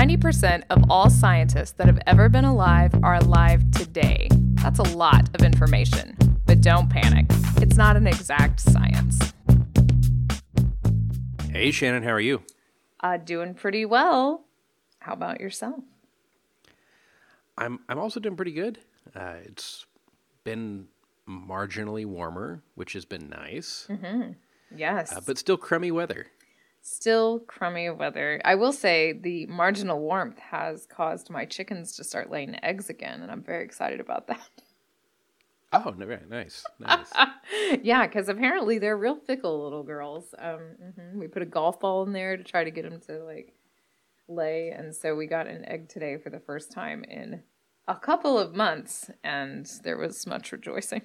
90% of all scientists that have ever been alive are alive today. That's a lot of information. But don't panic, it's not an exact science. Hey, Shannon, how are you? Uh, doing pretty well. How about yourself? I'm I'm also doing pretty good. Uh, it's been marginally warmer, which has been nice, Yes. uh, but still crummy weather. Still crummy weather. I will say the marginal warmth has caused my chickens to start laying eggs again, and I'm very excited about that. Oh, right, nice, nice. yeah, because apparently they're real fickle little girls. Um, mhm. We put a golf ball in there to try to get them to like lay, and so we got an egg today for the first time in a couple of months, and there was much rejoicing.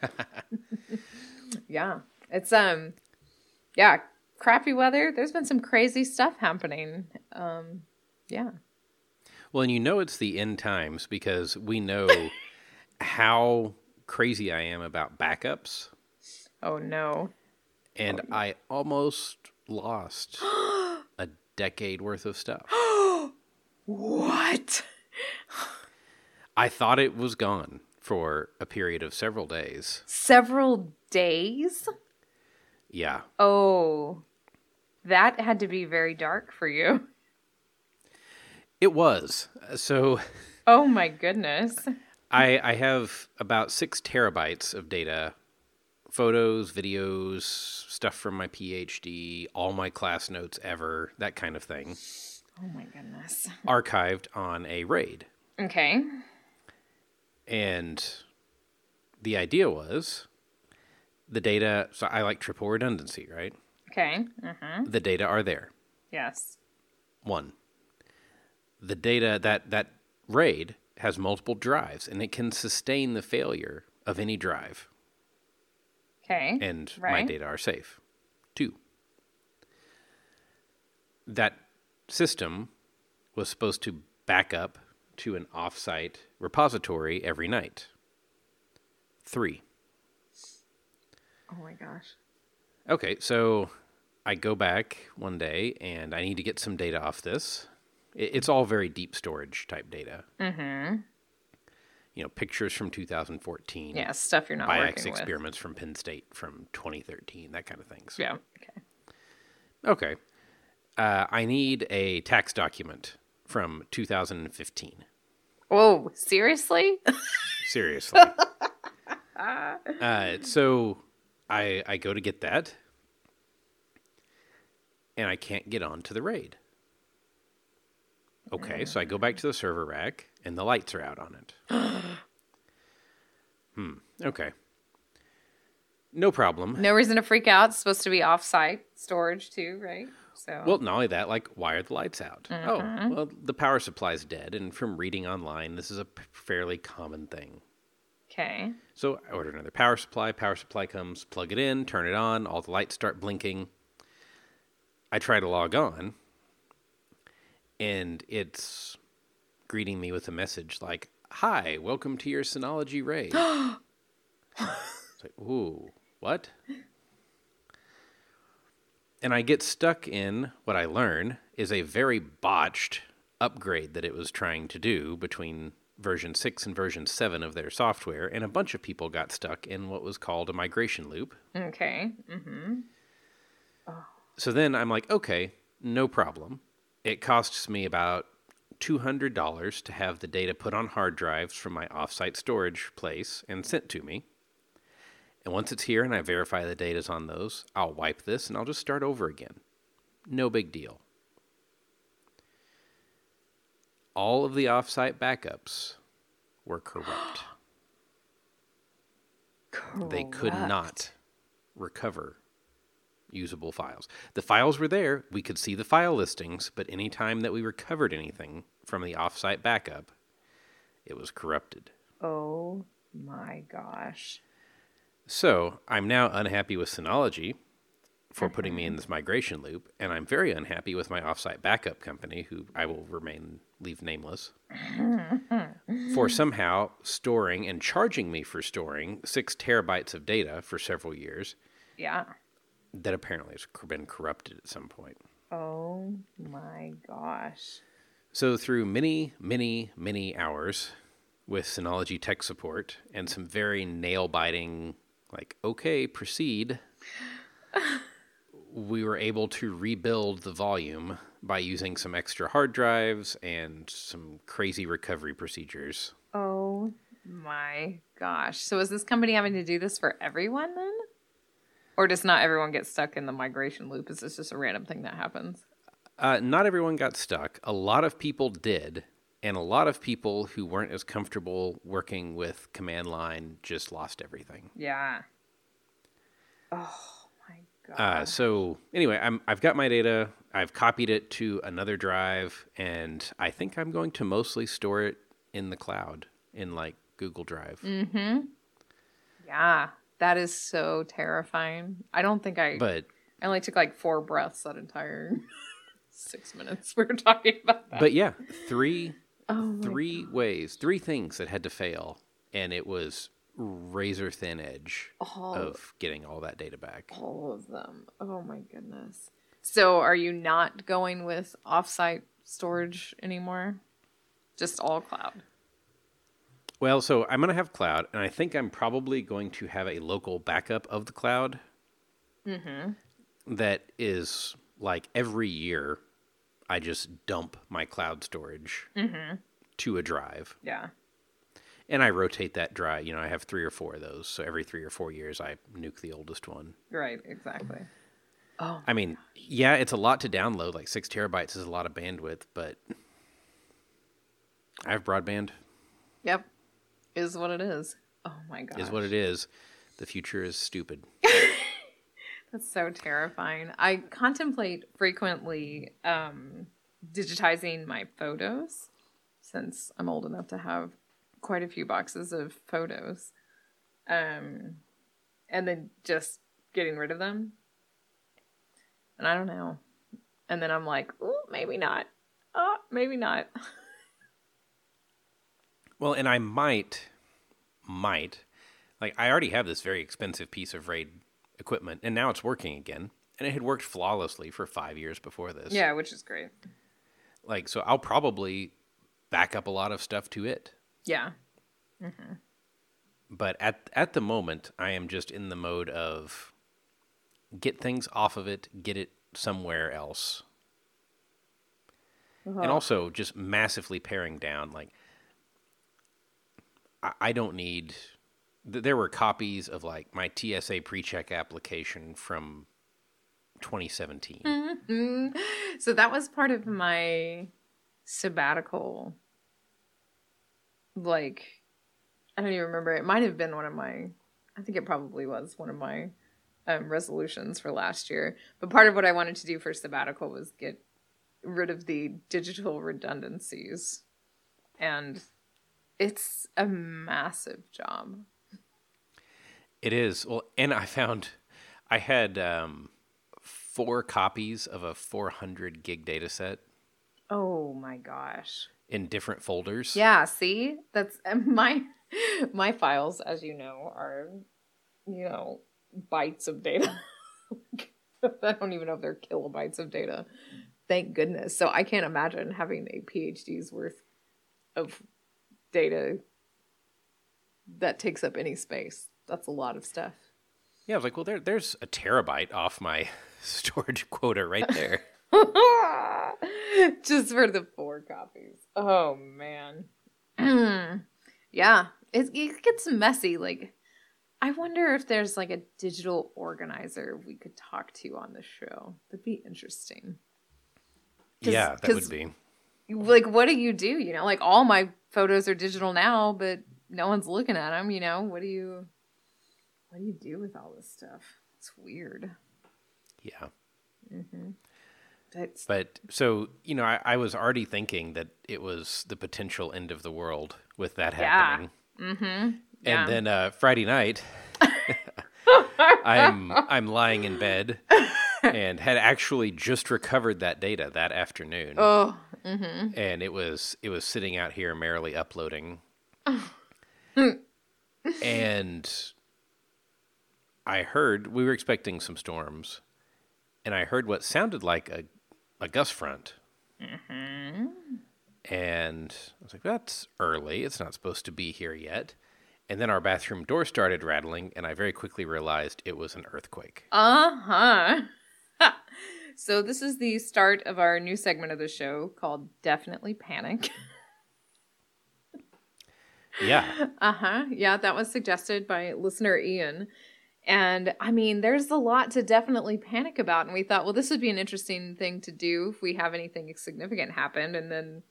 yeah, it's um, yeah, crappy weather. There's been some crazy stuff happening. Um, yeah. well, and you know it's the end times because we know how crazy I am about backups, Oh no. and I almost lost a decade worth of stuff. What? I thought it was gone for a period of several days. Several days? Yeah, Oh, that had to be very dark for you. it was. So Oh my goodness. I, I have about six terabytes of data photos, videos, stuff from my PhD, all my class notes ever, that kind of thing, Oh my goodness. archived on a RAID. Okay. And the idea was the data, so I like triple redundancy, right? Okay. Uh-huh. The data are there. Yes. One. The data that that RAID has multiple drives and it can sustain the failure of any drive. Okay. and my data are safe. Two, that system was supposed to back up to an offsite repository every night. Three. Oh my gosh. okay, so I go back one day and I need to get some data off this. It's all very deep storage type data. Mm-hmm. You know, pictures from 2014. Yeah, stuff you're not Biax working with. experiments from Penn State from 2013, that kind of things. Yeah. Okay. Okay. Uh, I need a tax document from 2015. Whoa, seriously? Seriously. uh, so I I go to get that, and I can't get on to the raid. Okay, so I go back to the server rack, and the lights are out on it. hmm. Okay. No problem. no reason to freak out. It's supposed to be off-site storage too, right? So Well, not only that, like, why are the lights out? Oh, well, the power supply's dead, and from reading online, this is a p- fairly common thing. okay. So I order another power supply. Power supply comes, plug it in, turn it on, all the lights start blinking. I try to log on, and it's greeting me with a message like, Hi, welcome to your Synology raid. it's like, ooh, what? And I get stuck in what I learn is a very botched upgrade that it was trying to do between version 6 and version 7 of their software, and a bunch of people got stuck in what was called a migration loop. Okay. Mm-hmm. Oh. So then I'm like, okay, no problem. It costs me about $200 to have the data put on hard drives from my offsite storage place and sent to me. And once it's here and I verify the data's on those, I'll wipe this and I'll just start over again. No big deal. All of the offsite backups were corrupt. They could not recover usable files. The files were there, we could see the file listings, but any time that we recovered anything from the offsite backup, it was corrupted. Oh my gosh. So I'm now unhappy with Synology for putting me in mm-hmm. this migration loop, and I'm very unhappy with my offsite backup company, who I will remain leave nameless, for somehow storing and charging me for storing six terabytes of data for several years Yeah. That apparently has been corrupted at some point. Oh my gosh. So, through many, many, many hours with Synology tech support and some very nail biting, like, okay, proceed, we were able to rebuild the volume by using some extra hard drives and some crazy recovery procedures. Oh my gosh. So is this company having to do this for everyone then? Or does not everyone get stuck in the migration loop? Is this just a random thing that happens? Uh, not everyone got stuck. A lot of people did. And a lot of people who weren't as comfortable working with command line just lost everything. Yeah. Oh my god. Uh, so anyway, I'm, I've got my data. I've copied it to another drive, and I think I'm going to mostly store it in the cloud in like Google Drive. mm-hmm. Yeah. That is so terrifying. I don't think I But I only took like four breaths that entire six minutes we were talking about that. but yeah, three oh three ways, three things that had to fail, and it was razor thin edge all of getting all that data back. all of them. Oh my goodness. So are you not going with offsite storage anymore? Just all cloud. Well, so I'm going to have cloud, and I think I'm probably going to have a local backup of the cloud mm-hmm. that is like every year I just dump my cloud storage mm-hmm. to a drive. Yeah. And I rotate that drive. You know, I have three or four of those. So every three or four years, I nuke the oldest one. Right, exactly. Oh, I mean, yeah, it's a lot to download. Like six terabytes is a lot of bandwidth, but I have broadband, yep. Is what it is. Oh my god. is what it is. The future is stupid. That's so terrifying. I contemplate frequently um, digitizing my photos since I'm old enough to have quite a few boxes of photos. Um, and then just getting rid of them. And I don't know. And then I'm like, oh, maybe not. Oh, maybe not. Well, and I might, might, like, I already have this very expensive piece of RAID equipment, and now it's working again. And it had worked flawlessly for five years before this. yeah, which is great. Like, so I'll probably back up a lot of stuff to it. Yeah. Mm-hmm. But at at the moment, I am just in the mode of get things off of it, get it somewhere else. Uh-huh. And also just massively paring down. Like, I, don't need. There were copies of like my TSA pre-check application from 2017. Mm. So that was part of my sabbatical. Like, I don't even remember. It might have been one of my, I think it probably was one of my um, resolutions for last year. But part of what I wanted to do for sabbatical was get rid of the digital redundancies. And it's a massive job. It is. Well, and I found I had um, four copies of a 400 gig data set Oh my gosh. in different folders. Yeah, see? That's my my files as you know are you know bytes of data. I don't even know if they're kilobytes of data. Thank goodness. So I can't imagine having a PhD's worth of data that takes up any space. That's a lot of stuff. Yeah, I was like, well, there, there's a terabyte off my storage quota right there. Just for the four copies. Oh man. yeah, it, it gets messy. Like, I wonder if there's like a digital organizer we could talk to on the show. That'd be interesting. yeah, that would be. Like, what do you do? You know, like all my photos are digital now, but no one's looking at them. You know, what do you, what do you do with all this stuff? It's weird. Yeah. That's But so, you know, I, I was already thinking that it was the potential end of the world with that Yeah. happening. mm-hmm. Yeah. And then uh, Friday night, I'm I'm lying in bed and had actually just recovered that data that afternoon, oh, mm-hmm. and it was it was sitting out here merrily uploading, and I heard we were expecting some storms, and I heard what sounded like a a gust front. Mm-hmm. And I was like, that's early. It's not supposed to be here yet. And then our bathroom door started rattling, and I very quickly realized it was an earthquake. Uh huh. so, this is the start of our new segment of the show called Definitely Panic. Yeah. Uh huh. Yeah, that was suggested by listener Ian. And I mean, there's a lot to definitely panic about. And we thought, well, this would be an interesting thing to do if we have anything significant happen. And then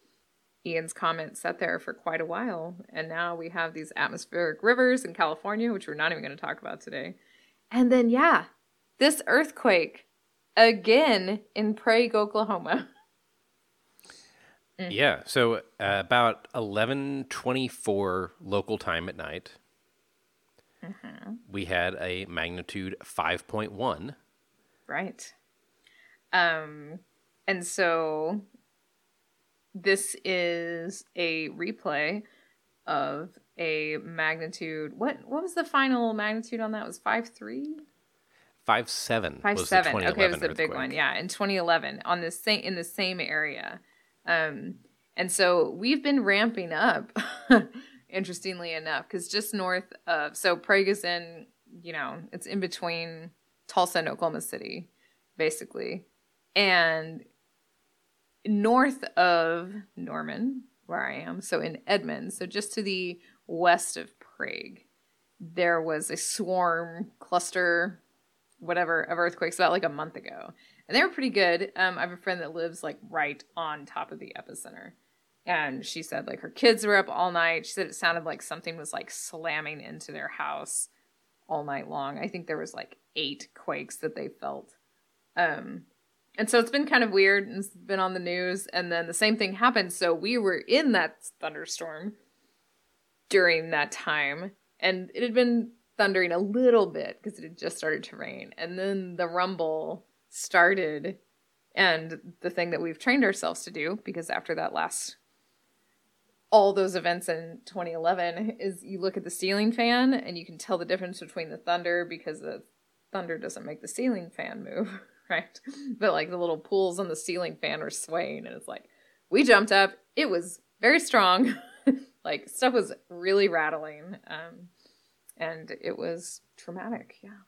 Ian's comment sat there for quite a while. And now we have these atmospheric rivers in California, which we're not even going to talk about today. And then, yeah, this earthquake again in Prague, Oklahoma. Mm. Yeah. So uh, about eleven twenty four local time at night, mm-hmm. we had a magnitude five point one. Right. Um, and so this is a replay of a magnitude. What what was the final magnitude on that? It was five three. Five seven. Five seven. Okay, it was a earthquake. big one. Yeah, in 2011 on the same in the same area. Um, and so we've been ramping up, interestingly enough, because just north of, so Prague is in, you know, it's in between Tulsa and Oklahoma City, basically. And north of Norman, where I am, so in Edmond, so just to the west of Prague, there was a swarm cluster, whatever, of earthquakes about like a month ago and they were pretty good. Um, I have a friend that lives like right on top of the epicenter, and she said like her kids were up all night. She said it sounded like something was like slamming into their house all night long. I think there was like eight quakes that they felt. Um, and so it's been kind of weird and it's been on the news. And then the same thing happened. So we were in that thunderstorm during that time, and it had been thundering a little bit because it had just started to rain. And then the rumble started and the thing that we've trained ourselves to do because after that last all those events in 2011 is you look at the ceiling fan and you can tell the difference between the thunder because the thunder doesn't make the ceiling fan move right? But like the little pools on the ceiling fan are swaying and it's like we jumped up. It was very strong. Like stuff was really rattling. Um, and it was traumatic yeah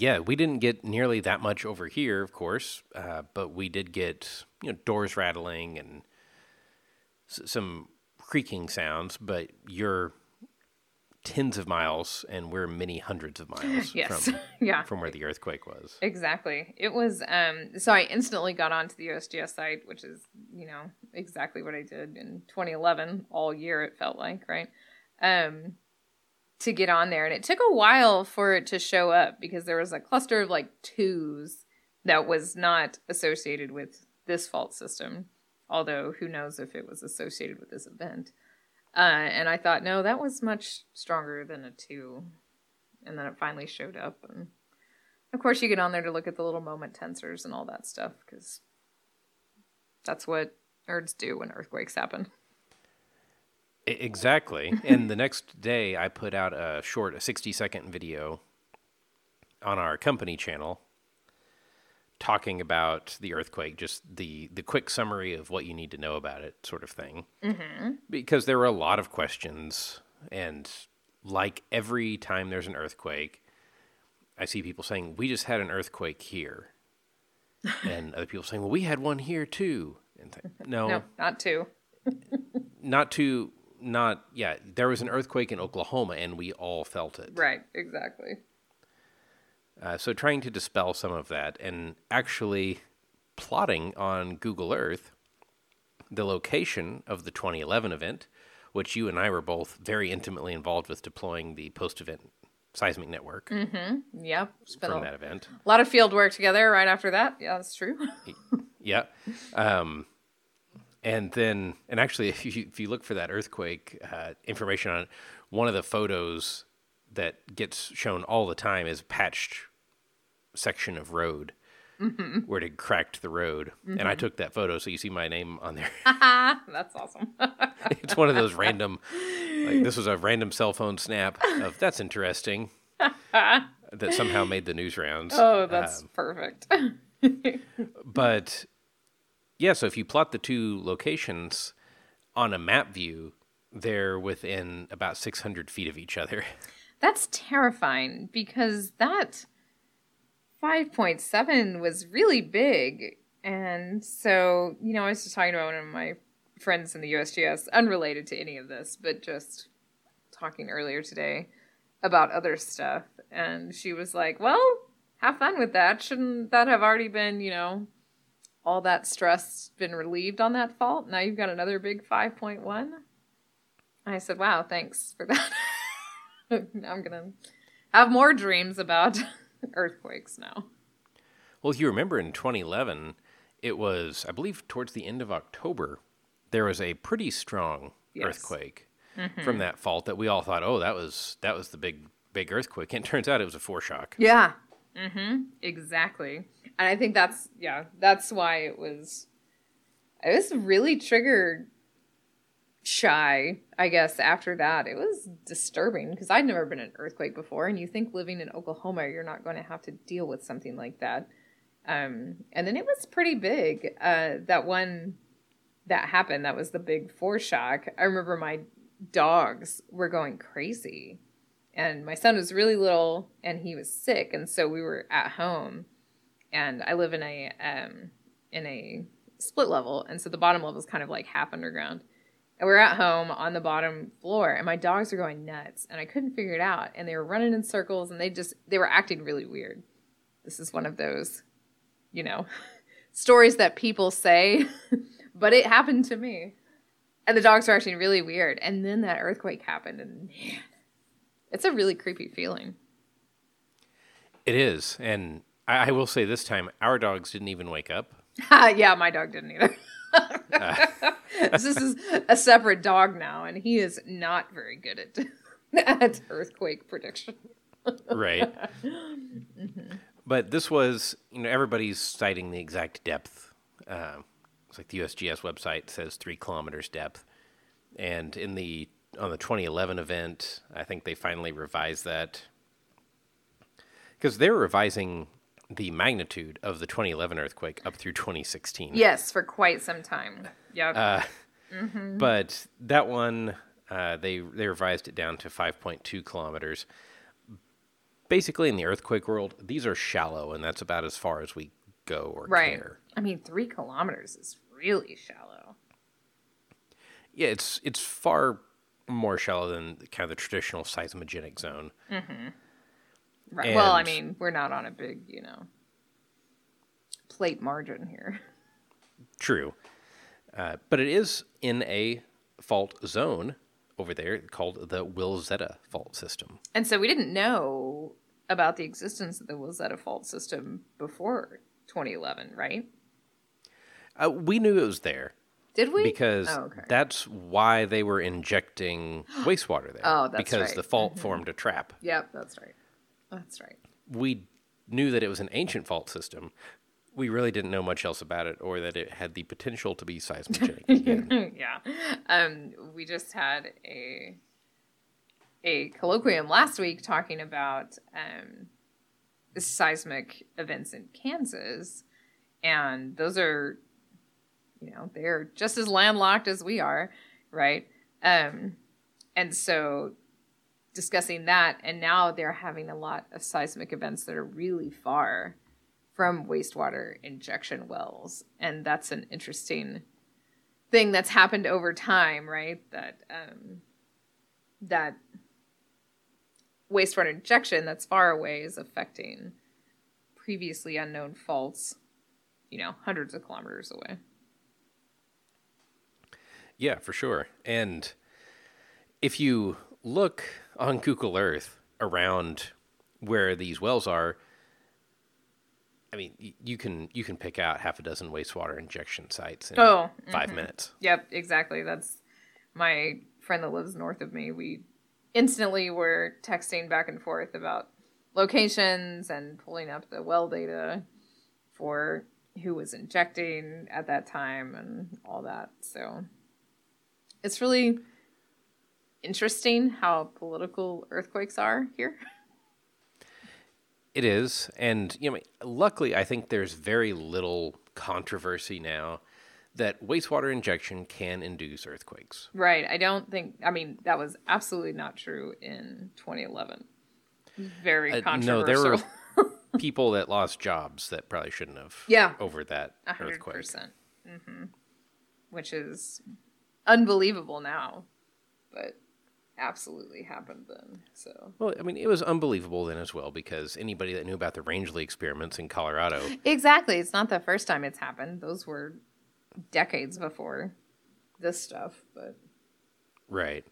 yeah, we didn't get nearly that much over here, of course, uh, but we did get you know doors rattling and s- some creaking sounds. But you're tens of miles, and we're many hundreds of miles yes. from yeah. from where the earthquake was. Exactly. It was. Um, so I instantly got onto the USGS site, which is you know exactly what I did in 2011 all year. It felt like right. Um, to get on there. And it took a while for it to show up because there was a cluster of like twos that was not associated with this fault system although who knows if it was associated with this event. Uh, and i thought no that was much stronger than a two. And then it finally showed up. And of course you get on there to look at the little moment tensors and all that stuff because that's what nerds do when earthquakes happen Exactly. and the next day, I put out a short, a 60 second video on our company channel talking about the earthquake, just the, the quick summary of what you need to know about it, sort of thing. Mm-hmm. Because there were a lot of questions. And like every time there's an earthquake, I see people saying, We just had an earthquake here. and other people saying, Well, we had one here too. And th- no, no, not two. not two not yeah there was an earthquake in oklahoma and we all felt it. Right exactly. Uh, so trying to dispel some of that and actually plotting on google earth the location of the 2011 event which you and i were both very intimately involved with deploying the post-event seismic network mm-hmm. yeah from a, that event. a lot of field work together right after that. Yeah that's true. Yeah um, and then and actually if you if you look for that earthquake uh, information on it one of the photos that gets shown all the time is a patched section of road mm-hmm. where it had cracked the road mm-hmm. and i mm-hmm. took that photo so you see my name on there that's awesome it's one of those random like this was a random cell phone snap of that's interesting that somehow made the news rounds oh that's um, perfect but yeah, so if you plot the two locations on a map view, they're within about 600 feet of each other. That's terrifying because that 5.7 was really big. And so, you know, I was just talking to one of my friends in the USGS, unrelated to any of this, but just talking earlier today about other stuff. And she was like, well, have fun with that. Shouldn't that have already been, you know, all that stress been relieved on that fault? Now you've got another big 5.1? I said, wow, thanks for that. I'm going to have more dreams about earthquakes now. Well, if you remember in 2011, it was, I believe, towards the end of October, there was a pretty strong Yes. earthquake mm-hmm. from that fault that we all thought, oh, that was that was the big big earthquake. And it turns out it was a foreshock. Yeah. Mm-hmm. Exactly. And I think that's yeah, that's why it was it was really triggered shy, I guess, after that. It was disturbing because I'd never been in an earthquake before, and you think living in Oklahoma you're not going to have to deal with something like that. Um, and then it was pretty big. Uh, that one that happened, that was the big foreshock. I remember my dogs were going crazy and my son was really little and he was sick and so we were at home. And i live in a um in a split level and so the bottom level is kind of like half underground. And we're at home on the bottom floor and my dogs are going nuts and i couldn't figure it out. And they were running in circles and they just they were acting really weird. This is one of those you know stories that people say but it happened to me. And the dogs were acting really weird. And then that earthquake happened and man it's a really creepy feeling. It is, and I, I will say this time, our dogs didn't even wake up. yeah, my dog didn't either. this is a separate dog now, and he is not very good at, at earthquake prediction. right. But this was, you know, everybody's citing the exact depth. Uh, it's like the USGS website says three kilometers depth, and in the on the 2011 event, I think they finally revised that because they're revising the magnitude of the 2011 earthquake up through 2016. Yes, for quite some time. Yep. Uh, But that one, uh, they they revised it down to 5.2 kilometers. Basically, in the earthquake world, these are shallow, and that's about as far as we go or right. care. I mean, three kilometers is really shallow. Yeah, it's it's far more shallow than kind of the traditional seismogenic zone. Right. well, I mean, we're not on a big, you know, plate margin here. True, uh, but it is in a fault zone over there called the Wilzetta fault system. And so we didn't know about the existence of the Wilzetta fault system before 2011, right? Uh, we knew it was there Did we? because Oh, okay. that's why they were injecting wastewater there. Oh, that's because right. Mm-hmm. the fault formed a trap. Yep, that's right. That's right. We knew that it was an ancient fault system. We really didn't know much else about it, or that it had the potential to be seismogenic again. yeah. Um, we just had a a colloquium last week talking about um, seismic events in Kansas, and those are, you know, they're just as landlocked as we are, right? Um, and so discussing that, and now they're having a lot of seismic events that are really far from wastewater injection wells, and that's an interesting thing that's happened over time, right? That um, that wastewater injection that's far away is affecting previously unknown faults, you know, hundreds of kilometers away. Yeah, for sure. And if you look on Google Earth around where these wells are, I mean, you can you can pick out half a dozen wastewater injection sites in Oh, 5 mm-hmm. minutes. Yep, exactly. That's my friend that lives north of me. We instantly were texting back and forth about locations and pulling up the well data for who was injecting at that time and all that. So it's really interesting how political earthquakes are here. It is, and you know, luckily, I think there's very little controversy now that wastewater injection can induce earthquakes. Right. I don't think. I mean, that was absolutely not true in 2011. Very Uh, controversial. no, there were people that lost jobs that probably shouldn't have. Yeah. Over that A hundred earthquake. percent. Mm-hmm. Which is unbelievable now, but absolutely happened then. So Well, I mean, it was unbelievable then as well because anybody that knew about the Rangeley experiments in Colorado, exactly, it's not the first time it's happened. Those were decades before this stuff, but right?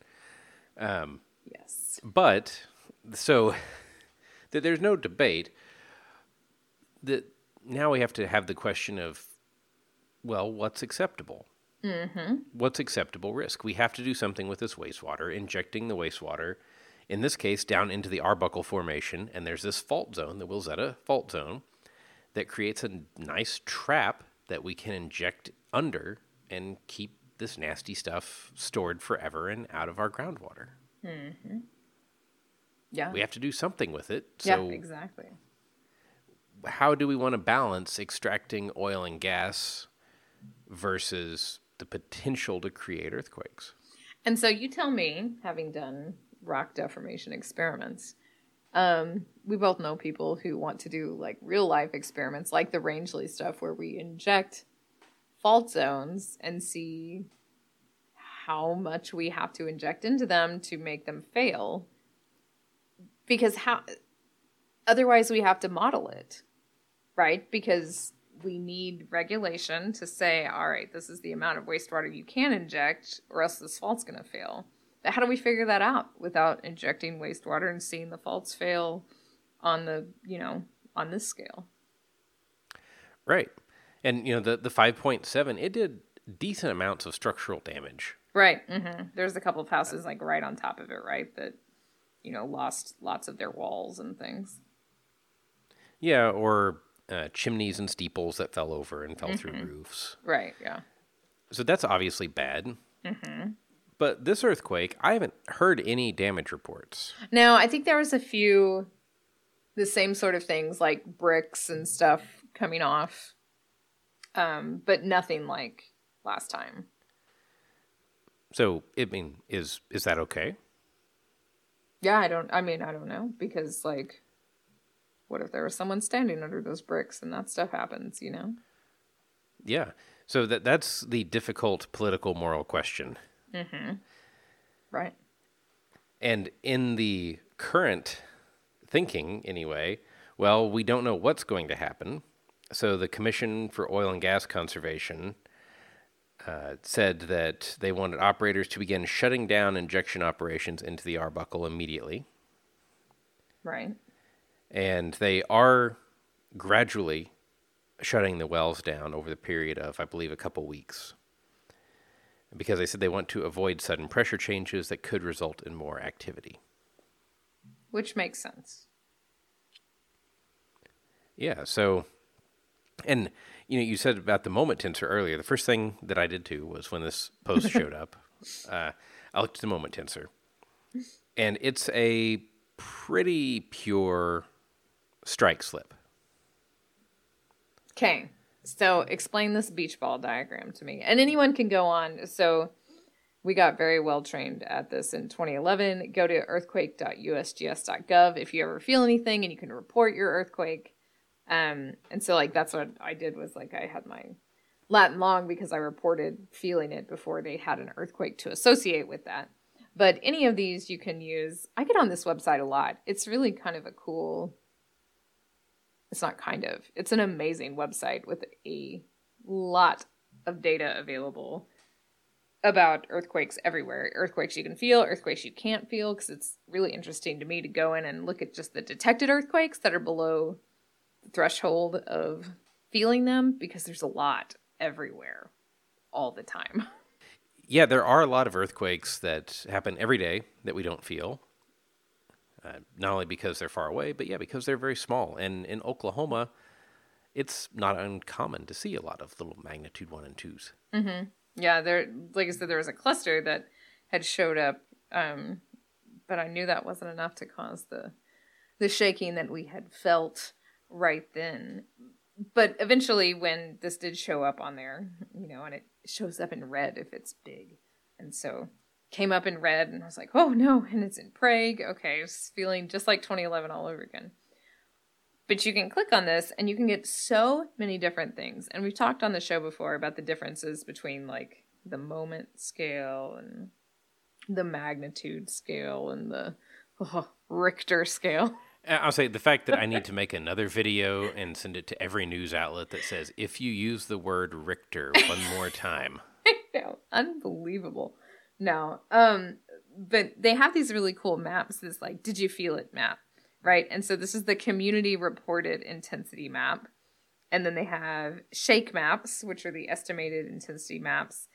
Um, yes, But so that there's no debate that now we have to have the question of, well, what's acceptable? Mm-hmm. What's acceptable risk? We have to do something with this wastewater, injecting the wastewater, in this case, down into the Arbuckle Formation, and there's this fault zone, the Wilzetta fault zone, that creates a nice trap that we can inject under and keep this nasty stuff stored forever and out of our groundwater. yeah, We have to do something with it. yeah, exactly. how do we want to balance extracting oil and gas versus the potential to create earthquakes? And so you tell me, having done rock deformation experiments, um, we both know people who want to do like real life experiments, like the Rangeley stuff, where we inject fault zones and see how much we have to inject into them to make them fail. Because how otherwise we have to model it, right? Because we need regulation to say, all right, this is the amount of wastewater you can inject, or else this fault's going to fail. But how do we figure that out without injecting wastewater and seeing the faults fail on the, you know, on this scale? Right. And, you know, the, the 5.7, it did decent amounts of structural damage. Right. hmm There's a couple of houses like right on top of it, right, that you know lost lots of their walls and things. Yeah, or uh, chimneys and steeples that fell over and fell through roofs. Right. Yeah. So that's obviously bad. But this earthquake, I haven't heard any damage reports. No, I think there was a few the same sort of things like bricks and stuff coming off. Um, but nothing like last time. So, I mean, is is that okay? Yeah, I don't I mean, I don't know because like what if there was someone standing under those bricks and that stuff happens, you know? Yeah. So that that's the difficult political moral question. Right. And in the current thinking, anyway, well, we don't know what's going to happen. So the Commission for Oil and Gas Conservation uh, said that they wanted operators to begin shutting down injection operations into the Arbuckle immediately. Right. And they are gradually shutting the wells down over the period of, I believe, a couple weeks. Because they said they want to avoid sudden pressure changes that could result in more activity. Which makes sense. Yeah. So, and you know, you said about the moment tensor earlier. The first thing that I did too was when this post showed up, uh, I looked at the moment tensor, and it's a pretty pure strike slip. Okay. So explain this beach ball diagram to me. And anyone can go on. So we got very well trained at this in 2011. Go to earthquake.usgs.gov if you ever feel anything and you can report your earthquake. Um, and so like that's what I did was like I had my Latin long because I reported feeling it before they had an earthquake to associate with that. But any of these you can use. I get on this website a lot. It's really kind of a cool it's not kind of. It's an amazing website with a lot of data available about earthquakes everywhere. Earthquakes you can feel, earthquakes you can't feel, because it's really interesting to me to go in and look at just the detected earthquakes that are below the threshold of feeling them, because there's a lot everywhere all the time. Yeah, there are a lot of earthquakes that happen every day that we don't feel. Uh, not only because they're far away, but yeah, because they're very small. And in Oklahoma, it's not uncommon to see a lot of little magnitude one and twos. Yeah, there like I said, there was a cluster that had showed up, um, but I knew that wasn't enough to cause the the shaking that we had felt right then. But eventually, when this did show up on there, you know, and it shows up in red if it's big. And so came up in red, and I was like, oh no, and it's in Prague. Okay, it's feeling just like 2011 all over again. But you can click on this and you can get so many different things. And we've talked on the show before about the differences between like the moment scale and the magnitude scale and the oh, Richter scale. Uh, I'll say the fact that I need to make another video and send it to every news outlet that says if you use the word Richter one more time. I know, unbelievable. No, um, but they have these really cool maps. This like, did you feel it map, right? And so this is the community reported intensity map, and then they have shake maps, which are the estimated intensity maps.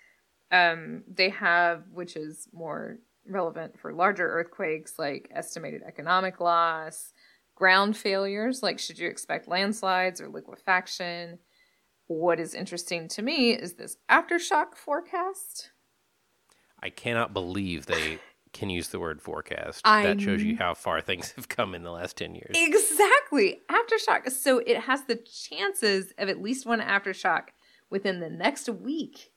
Um, they have which is more relevant for larger earthquakes, like estimated economic loss, ground failures, like should you expect landslides or liquefaction. What is interesting to me is this aftershock forecast. I cannot believe they can use the word forecast. I that shows you how far things have come in the last 10 years. Exactly. Aftershock. So it has the chances of at least one aftershock within the next week.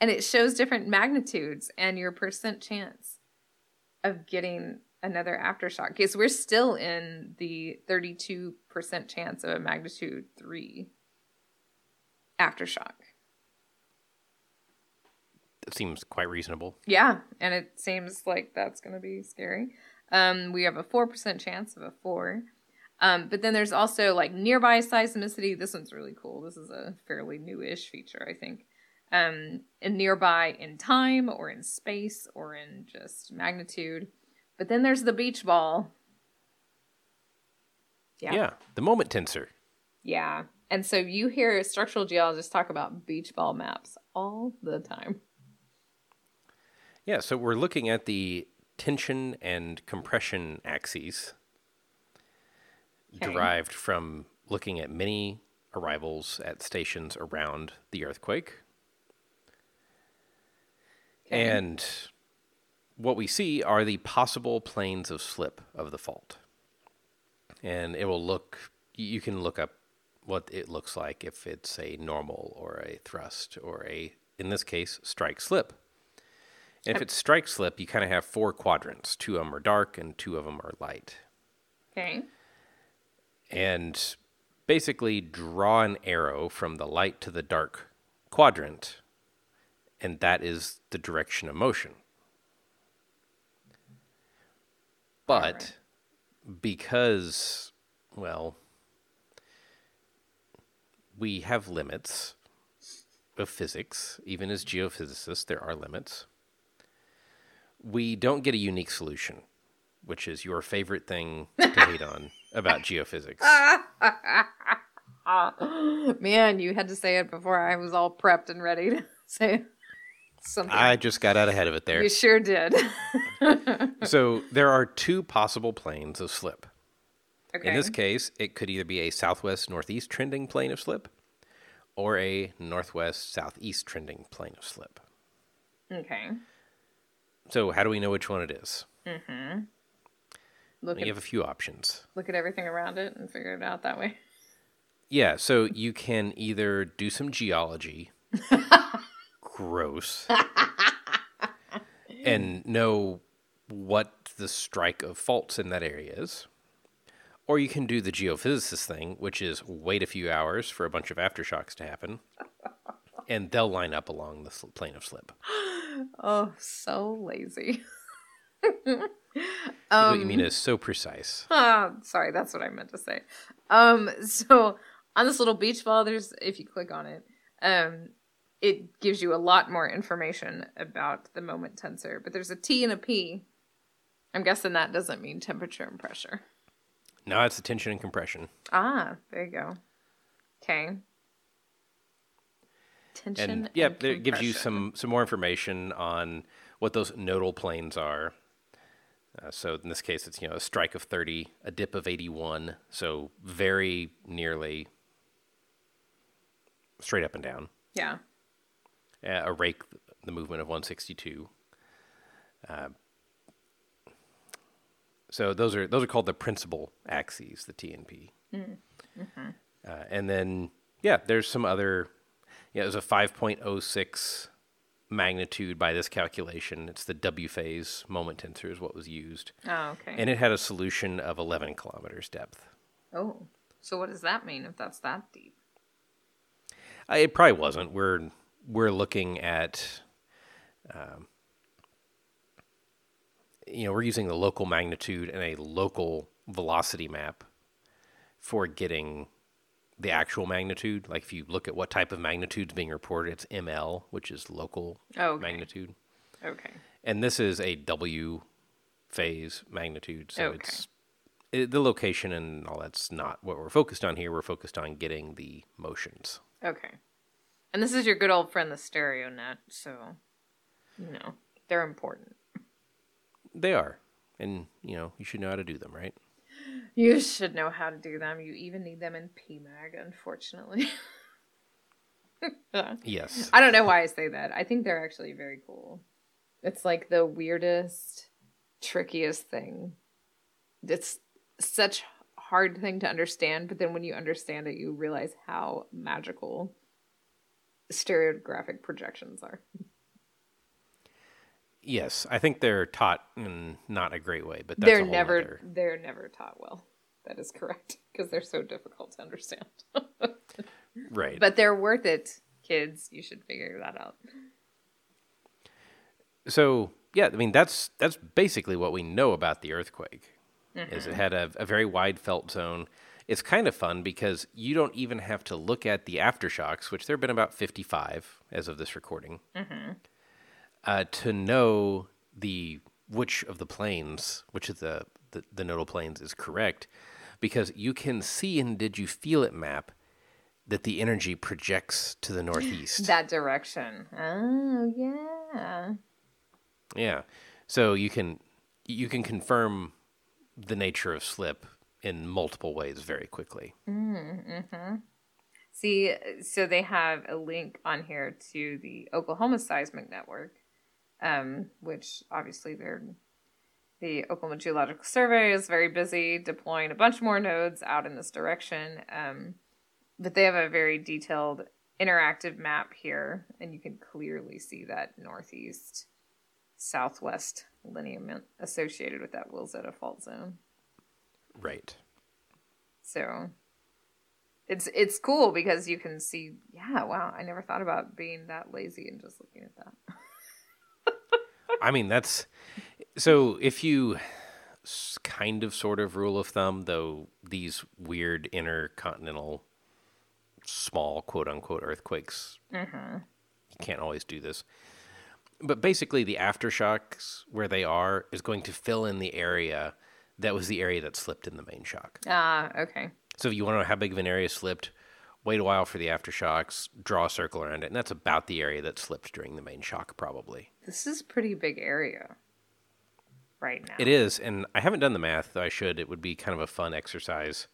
And it shows different magnitudes and your percent chance of getting another aftershock. Because we're still in the 32% chance of a magnitude 3 aftershock. It seems quite reasonable. Yeah, and it seems like that's going to be scary. Um, we have a 4% chance of a 4. Um, but then there's also like nearby seismicity. This one's really cool. This is a fairly new-ish feature, I think. Um, and nearby in time or in space or in just magnitude. But then there's the beach ball. Yeah. yeah, the moment tensor. Yeah. And so you hear structural geologists talk about beach ball maps all the time. Yeah, so we're looking at the tension and compression axes okay. derived from looking at many arrivals at stations around the earthquake. Okay. And what we see are the possible planes of slip of the fault. And it will look, you can look up what it looks like if it's a normal or a thrust or a, in this case, strike slip. And if it's strike slip, you kind of have four quadrants. Two of them are dark and two of them are light. Okay. And basically draw an arrow from the light to the dark quadrant, and that is the direction of motion. But right. because, well, we have limits of physics, even as geophysicists, there are limits we don't get a unique solution, which is your favorite thing to hate on about geophysics. Man, you had to say it before I was all prepped and ready to say something. I just got out ahead of it there. You sure did. so there are two possible planes of slip. Okay. In this case, it could either be a southwest northeast trending plane of slip or a northwest southeast trending plane of slip. Okay. So how do we know which one it is? Mm-hmm. Look we at, have a few options. Look at everything around it and figure it out that way. Yeah, so you can either do some geology. gross. and know what the strike of faults in that area is. Or you can do the geophysicist thing, which is wait a few hours for a bunch of aftershocks to happen, and they'll line up along the plane of slip. Oh, so lazy. um, what you mean is so precise. Oh, sorry, that's what I meant to say. Um, so on this little beach ball, there's if you click on it, um, it gives you a lot more information about the moment tensor. But there's a T and a P. I'm guessing that doesn't mean temperature and pressure. No, it's the tension and compression. Ah, there you go. Okay tension and yeah it gives you some some more information on what those nodal planes are. Uh, so in this case it's you know a strike of 30 a dip of 81 so very nearly straight up and down. Yeah. Uh, a rake the movement of 162 uh, So those are those are called the principal axes, the TNP. Uh, and then yeah, there's some other. Yeah, it was a 5.06 magnitude by this calculation. It's the W phase moment tensor is what was used, Oh, okay. and it had a solution of 11 kilometers depth. oh, so what does that mean if that's that deep? Uh, It probably wasn't. We're we're looking at, um, you know, we're using the local magnitude and a local velocity map for getting the actual magnitude. Like if you look at what type of magnitude is being reported, it's ML, which is local oh, Okay. magnitude, Okay. and this is a W phase magnitude. So Okay. it's it, the location and all that's not what we're focused on here. We're focused on getting the motions. Okay. And this is your good old friend, the stereo net. So, you know, they're important. They are. And, you know, you should know how to do them, right? You should know how to do them. You even need them in PMAG, unfortunately. Yes. I don't know why I say that. I think they're actually very cool. It's like the weirdest, trickiest thing. It's such hard thing to understand, but then when you understand it, you realize how magical stereographic projections are. Yes. I think they're taught in not a great way, but that's they're never other- they're never taught well. That is correct because they're so difficult to understand. right. but they're worth it, kids. You should figure that out. so, yeah, I mean, that's that's basically what we know about the earthquake. Is it mm-hmm. had a, a very wide felt zone. It's kind of fun because you don't even have to look at the aftershocks, which there have been about 55 as of this recording, mm-hmm. Uh, to know the which of the planes, which of the, the, the nodal planes is correct, because you can see in Did You Feel It map that the energy projects to the northeast. That direction. Oh yeah. yeah. So you can you can confirm the nature of slip in multiple ways very quickly. See, so they have a link on here to the Oklahoma Seismic Network, um, which obviously they're the Oklahoma Geological Survey is very busy deploying a bunch more nodes out in this direction. Um, but they have a very detailed interactive map here, and you can clearly see that northeast southwest lineament associated with that Wilzetta fault zone. Right. So it's it's cool because you can see, yeah, wow, I never thought about being that lazy and just looking at that. I mean, that's so if you kind of sort of rule of thumb, though, these weird intercontinental small quote unquote earthquakes, you can't always do this. But basically, the aftershocks where they are is going to fill in the area that was the area that slipped in the main shock. Ah, okay. So if you want to know how big of an area slipped, wait a while for the aftershocks, draw a circle around it, and that's about the area that slipped during the main shock, probably. This is a pretty big area right now. It is, and I haven't done the math, though I should. It would be kind of a fun exercise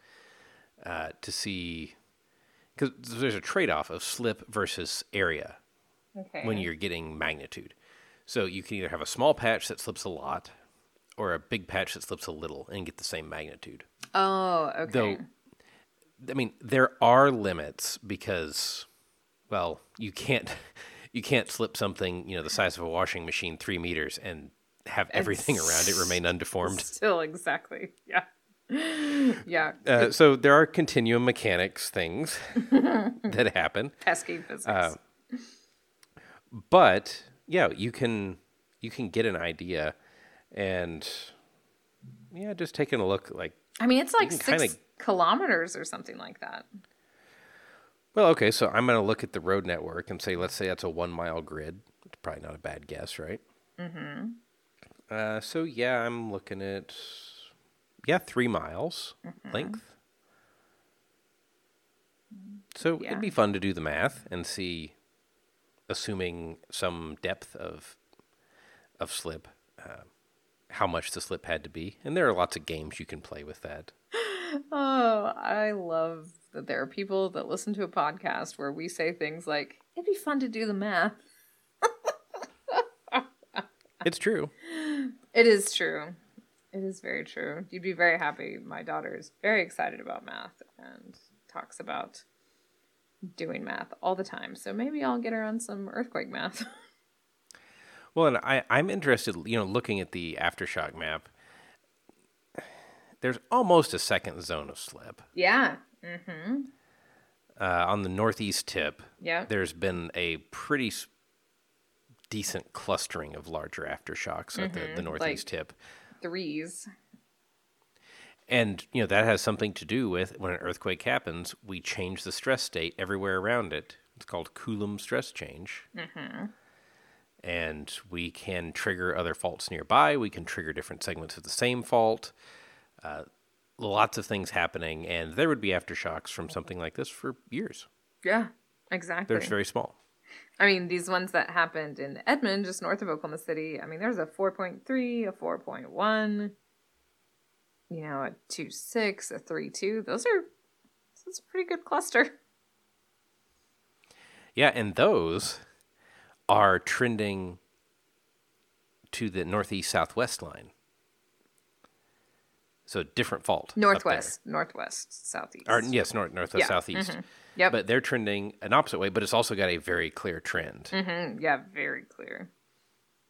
uh, to see, because there's a trade off of slip versus area Okay. when you're getting magnitude. So you can either have a small patch that slips a lot, or a big patch that slips a little, and get the same magnitude. Oh, okay. Though, I mean, there are limits because, well, you can't you can't slip something you know the size of a washing machine three meters and have everything around it remain undeformed. Still exactly. Yeah. yeah. Uh, so there are continuum mechanics things that happen, Pesky physics. uh, but yeah, you can you can get an idea, and yeah, just taking a look like I mean, it's like six kinda- kilometers or something like that. Well, okay, so I'm going to look at the road network and say, let's say that's a one mile grid. It's probably not a bad guess, right? Mm-hmm. Uh, so yeah, I'm looking at yeah three miles length. So Yeah. it'd be fun to do the math and see, assuming some depth of of slip, uh, how much the slip had to be. And there are lots of games you can play with that. Oh, I love that there are people that listen to a podcast where we say things like, it'd be fun to do the math. It's true. It is true. It is very true. You'd be very happy. My daughter is very excited about math and talks about doing math all the time. So maybe I'll get her on some earthquake math. Well, and I, I'm interested, you know, looking at the aftershock map. There's almost a second zone of slip. yeah. Mm-hmm. Uh, on the northeast tip, Yeah. there's been a pretty s- decent clustering of larger aftershocks at the, the northeast tip. Threes. And, you know, that has something to do with when an earthquake happens, we change the stress state everywhere around it. It's called Coulomb stress change. And we can trigger other faults nearby. We can trigger different segments of the same fault. Uh, lots of things happening. And there would be aftershocks from something like this for years. Yeah. Exactly. They're very small. I mean, these ones that happened in Edmond, just north of Oklahoma City. I mean, there's a 4.3, a 4.1, you know, a 2.6, a 3.2. Those are that's a pretty good cluster. Yeah, and those are trending to the northeast southwest line. So different fault. Northwest, northwest, southeast. Or yes, north, northwest, Yeah, southeast. Yep. But they're trending an opposite way, but it's also got a very clear trend. Mhm, Yeah, very clear.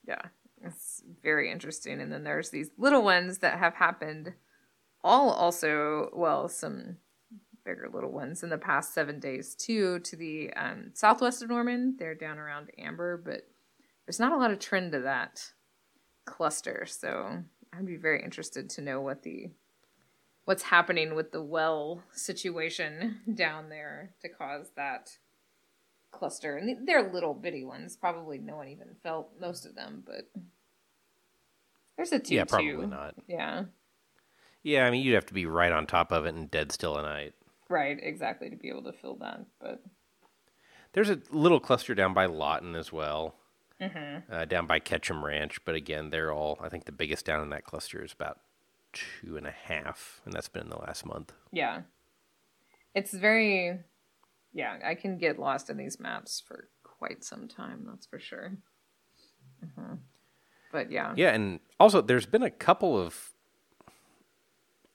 Yeah, it's very interesting. And then there's these little ones that have happened, all also, well, some bigger little ones in the past seven days too, to the um, southwest of Norman. They're down around Amber, but there's not a lot of trend to that cluster. So I'd be very interested to know what the what's happening with the well situation down there to cause that cluster. And they're little bitty ones. Probably no one even felt most of them, but there's a two. Yeah, two. probably not. Yeah, Yeah, I mean, you'd have to be right on top of it and dead still at night. Right, exactly to be able to fill that. But There's a little cluster down by Lawton as well, Mm-hmm. uh, down by Ketchum Ranch. But again, they're all, I think the biggest down in that cluster is about two and a half, and that's been in the last month. yeah, it's very. Yeah, I can get lost in these maps for quite some time. That's for sure. hmm But yeah, Yeah, and also there's been a couple of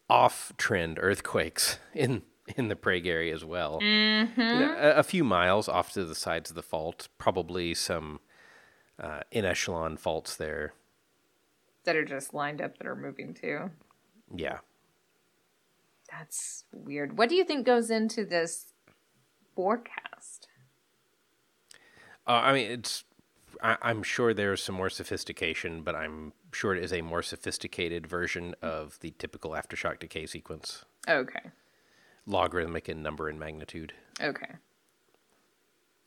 off-trend earthquakes in in the Prague area as well. Mm-hmm. You know, a, a few miles off to the sides of the fault, probably some uh, en echelon faults there. that are just lined up that are moving too. Yeah, That's weird. What do you think goes into this forecast? uh, I mean it's. I, I'm sure there's some more sophistication, but I'm sure it is a more sophisticated version of the typical aftershock decay sequence, Okay. Logarithmic in number and magnitude. Okay.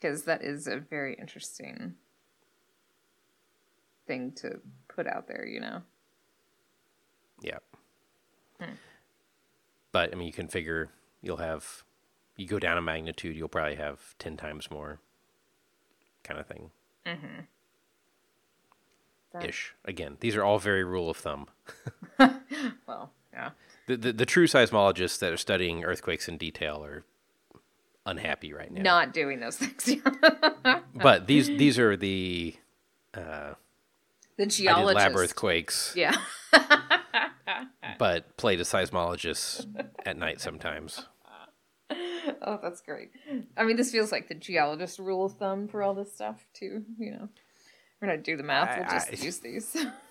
Because that is a very interesting thing to put out there, you know? Yeah. Hmm. But I mean, you can figure you'll have you go down a magnitude, you'll probably have ten times more, kind of thing. Mm-hmm. That- Ish. Again, these are all very rule of thumb. The, the the true seismologists that are studying earthquakes in detail are unhappy right now. Not doing those things. But these these are the uh, the I did lab earthquakes, Yeah. but play to seismologists at night sometimes. Oh, that's great. I mean, this feels like the geologist rule of thumb for all this stuff, too, you know? We're to do the math. We'll just I- use these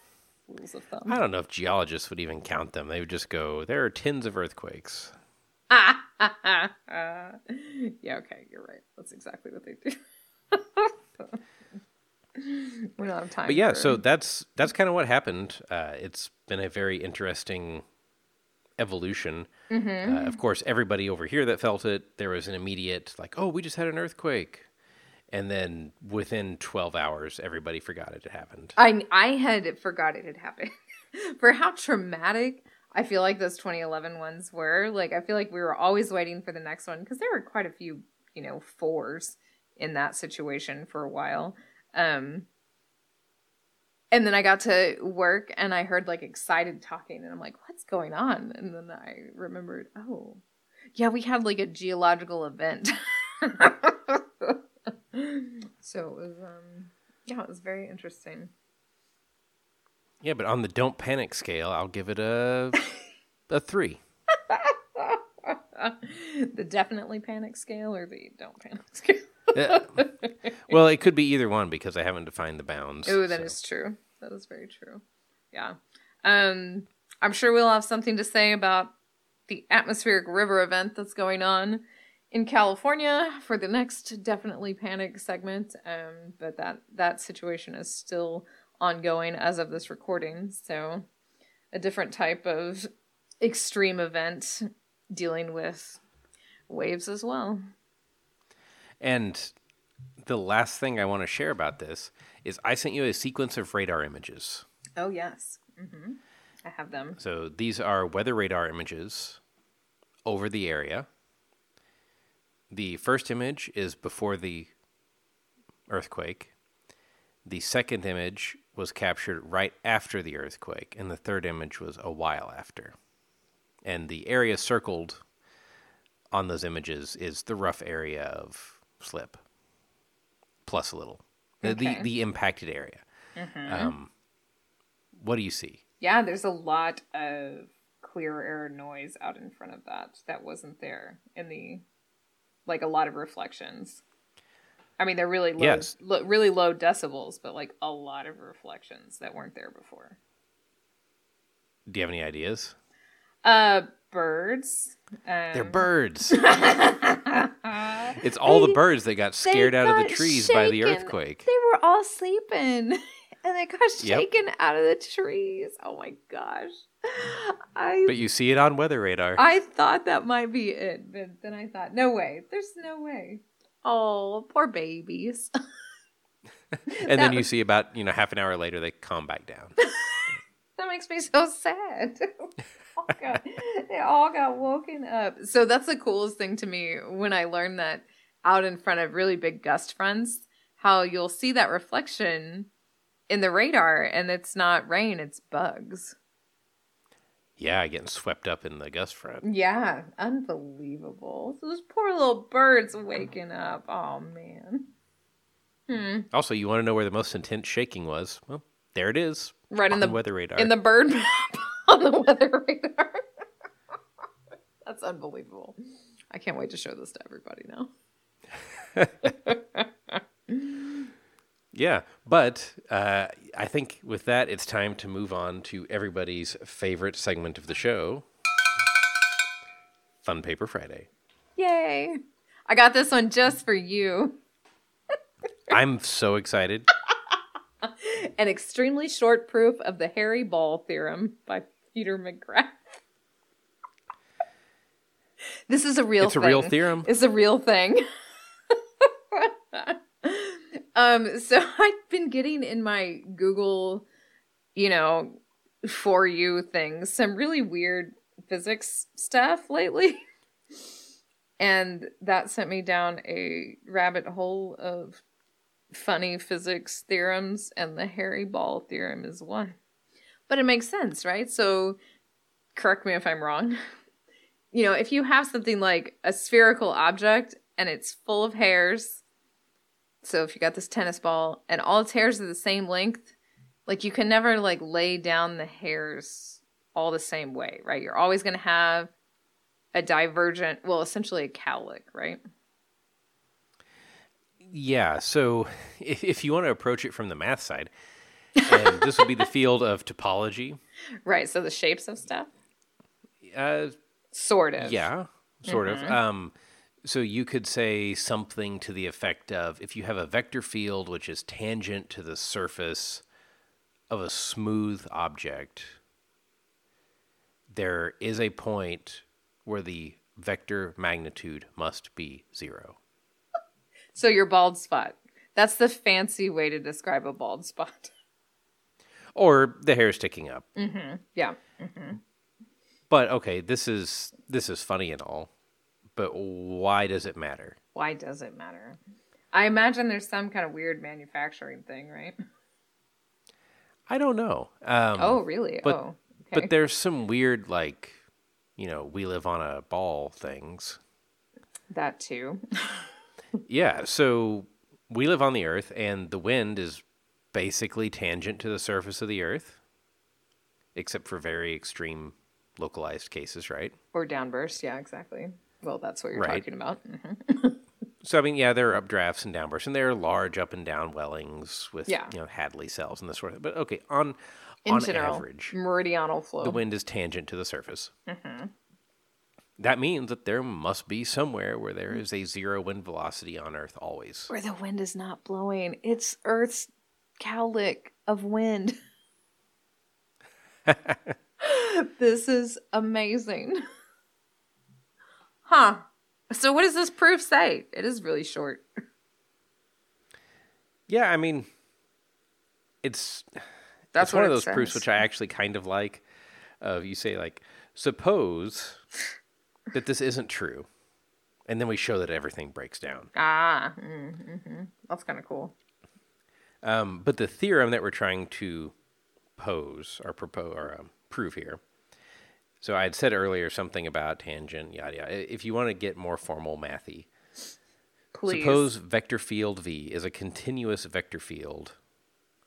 rules of thumb. I don't know if geologists would even count them. They would just go, there are tens of earthquakes. Yeah, okay, you're right. That's exactly what they do. we don't have time. But yeah, for- so that's that's kind of what happened. Uh, it's been a very interesting evolution. Mm-hmm. Uh, of course, everybody over here that felt it, there was an immediate like, "Oh, we just had an earthquake," and then within twelve hours, everybody forgot it had happened. I I had forgot it had happened. for how traumatic I feel like those 2011 ones were. Like I feel like we were always waiting for the next one because there were quite a few, you know, fours in that situation for a while. Um and then I got to work and I heard like excited talking and I'm like, what's going on? And then I remembered, oh, yeah, we had like a geological event. so it was um yeah, it was very interesting. Yeah, but on the don't panic scale, I'll give it a a three. the definitely panic scale or the don't panic scale? Yeah. well, it could be either one because I haven't defined the bounds. Oh, that is so. true. That is very true. Yeah. Um, I'm sure we'll have something to say about the atmospheric river event that's going on in California for the next definitely panic segment. Um, but that that situation is still ongoing as of this recording. So a different type of extreme event dealing with waves as well. And the last thing I want to share about this is I sent you a sequence of radar images. Oh yes, hmm I have them. So these are weather radar images over the area. The first image is before the earthquake. The second image was captured right after the earthquake, and the third image was a while after. And the area circled on those images is the rough area of slip, plus a little. The- Okay. The, the impacted area. Um, what do you see? Yeah, there's a lot of clear air noise out in front of that that wasn't there in the like a lot of reflections. I mean, they're really low, Yes. lo- really low decibels, but like a lot of reflections that weren't there before. Do you have any ideas? Uh, birds. Um, They're birds. It's all the birds that got scared out of the trees by the earthquake. They were all sleeping, and they got Yep. shaken out of the trees. Oh my gosh! I But you see it on weather radar. I thought that might be it, but then I thought, no way. There's no way. Oh, poor babies. and then that- you see about, you know, half an hour later they calm back down. that makes me so sad. all got- they all got woken up. So that's the coolest thing to me when I learned that out in front of really big gust fronts, how you'll see that reflection in the radar and it's not rain, it's bugs. Yeah, getting swept up in the gust front. Yeah, unbelievable. Those poor little birds waking up. Oh man. Hmm. Also, you want to know where the most intense shaking was? Well, there it is. Right in on the weather radar. in the bird map on the weather radar. That's unbelievable. I can't wait to show this to everybody now. yeah, but uh, I think with that, it's time to move on to everybody's favorite segment of the show Fun Paper Friday. Yay! I got this one just for you. I'm so excited. An extremely short proof of the Hairy Ball theorem by Peter McGrath. this is a real thing. It's a real theorem. It's a real thing. Um, so I've been getting in my Google, you know, for you things some really weird physics stuff lately. and that sent me down a rabbit hole of funny physics theorems, and the Hairy Ball theorem is one. But it makes sense, right? So, correct me if I'm wrong. You know, if you have something like a spherical object and it's full of hairs, so if you got this tennis ball and all its hairs are the same length, like you can never like lay down the hairs all the same way, right? You're always going to have a divergent, well, essentially a cowlick, right? Yeah, so if, if you want to approach it from the math side, and this would be the field of topology. Right. So the shapes of stuff, Uh, sort of. yeah, sort Mm-hmm. of. Um, so you could say something to the effect of if you have a vector field which is tangent to the surface of a smooth object, there is a point where the vector magnitude must be zero. So your bald spot. That's the fancy way to describe a bald spot. Or the hair sticking up. Mm-hmm. Yeah. Mm-hmm. But okay, this is this is funny and all, but why does it matter? Why does it matter? I imagine there's some kind of weird manufacturing thing, right? I don't know. Um, oh, really? but- oh, okay. But there's some weird like, you know, we live on a ball things. that too. Yeah, so we live on the earth and the wind is basically tangent to the surface of the earth. except for very extreme localized cases, right? Or downburst. Yeah, exactly. Well, that's what you're Right. talking about. hmm So I mean, yeah, there are updrafts and downbursts, and there are large up and down wellings with Yeah. you know Hadley cells and this sort of. Thing but okay, on In on general, average, meridional flow. the wind is tangent to the surface. That means that there must be somewhere where there is a zero wind velocity on Earth always. Where the wind is not blowing. It's Earth's cowlick of wind. this is amazing. Huh. So what does this proof say? It is really short. Yeah, I mean, it's That's it's one of those proofs which I actually kind of like. Of you say like, suppose that this isn't true, and then we show that everything breaks down. Ah, mm-hmm. that's kind of cool. Um, but the theorem that we're trying to pose or propose or um, prove here. So I had said earlier something about tangent, yada yada. If you want to get more formal mathy, Please. suppose vector field v is a continuous vector field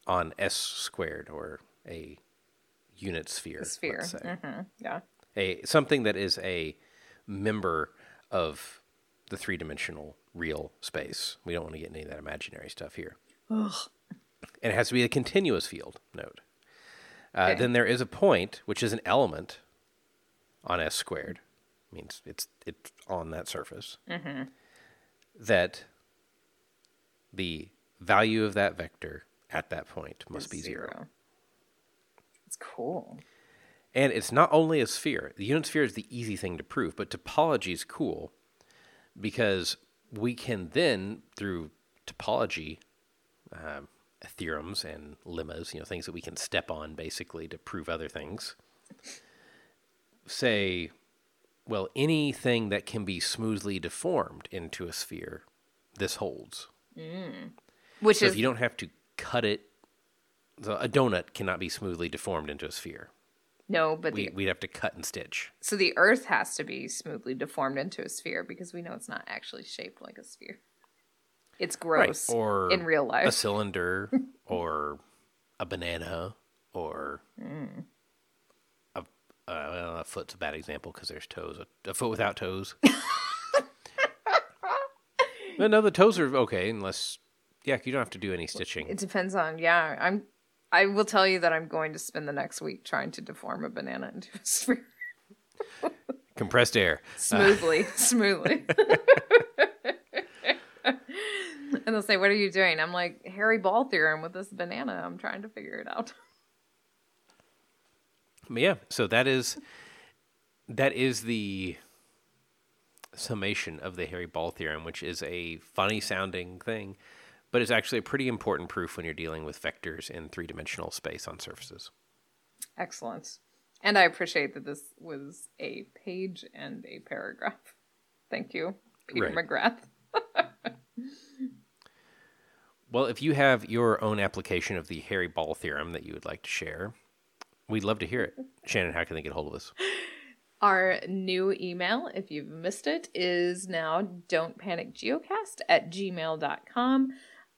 on s squared or a unit sphere. a sphere. let's say. hmm Yeah. a something that is a member of the three dimensional real space. We don't want to get any of that imaginary stuff here. Ugh. And it has to be a continuous field node. Uh, Okay. Then there is a point, which is an element on s squared, means it's it's on that surface. That the value of that vector at that point must be zero. It's cool. And it's not only a sphere. The unit sphere is the easy thing to prove, but topology is cool because we can then, through topology um, theorems and lemmas, you know, things that we can step on basically to prove other things, say, well, anything that can be smoothly deformed into a sphere, this holds. Which So is if you don't have to cut it, a donut cannot be smoothly deformed into a sphere. no, but We, the, we'd have to cut and stitch. so the Earth has to be smoothly deformed into a sphere because we know it's not actually shaped like a sphere. It's gross Or in real life. a cylinder or a banana or Mm. Uh, well, a foot's a bad example because there's toes. A, a foot without toes. no, no, the toes are okay unless, yeah, you don't have to do any stitching. It depends on yeah. I'm. I will tell you that I'm going to spend the next week trying to deform a banana into a sphere Compressed air. smoothly, smoothly. and they'll say, "What are you doing?" I'm like, "Hairy Ball theorem with this banana. I'm trying to figure it out." Yeah, so that is that is the summation of the Hairy Ball theorem, which is a funny sounding thing, but it's actually a pretty important proof when you're dealing with vectors in three dimensional space on surfaces. Excellent. And I appreciate that this was a page and a paragraph. Thank you, Peter Right. McGrath. Well, if you have your own application of the Hairy Ball theorem that you would like to share, we'd love to hear it. Shannon, how can they get hold of us? Our new email, if you've missed it, is now don't panic geocast at gmail.com.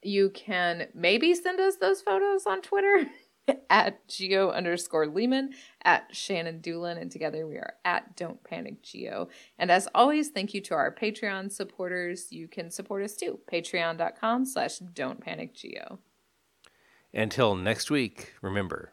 You can maybe send us those photos on Twitter at geo underscore Leeman, at Shannon Dulin, and together we are at Don't Panic Geo. And as always, thank you to our Patreon supporters. You can support us too. Patreon.com slash Don't Panic Geo. Until next week, remember,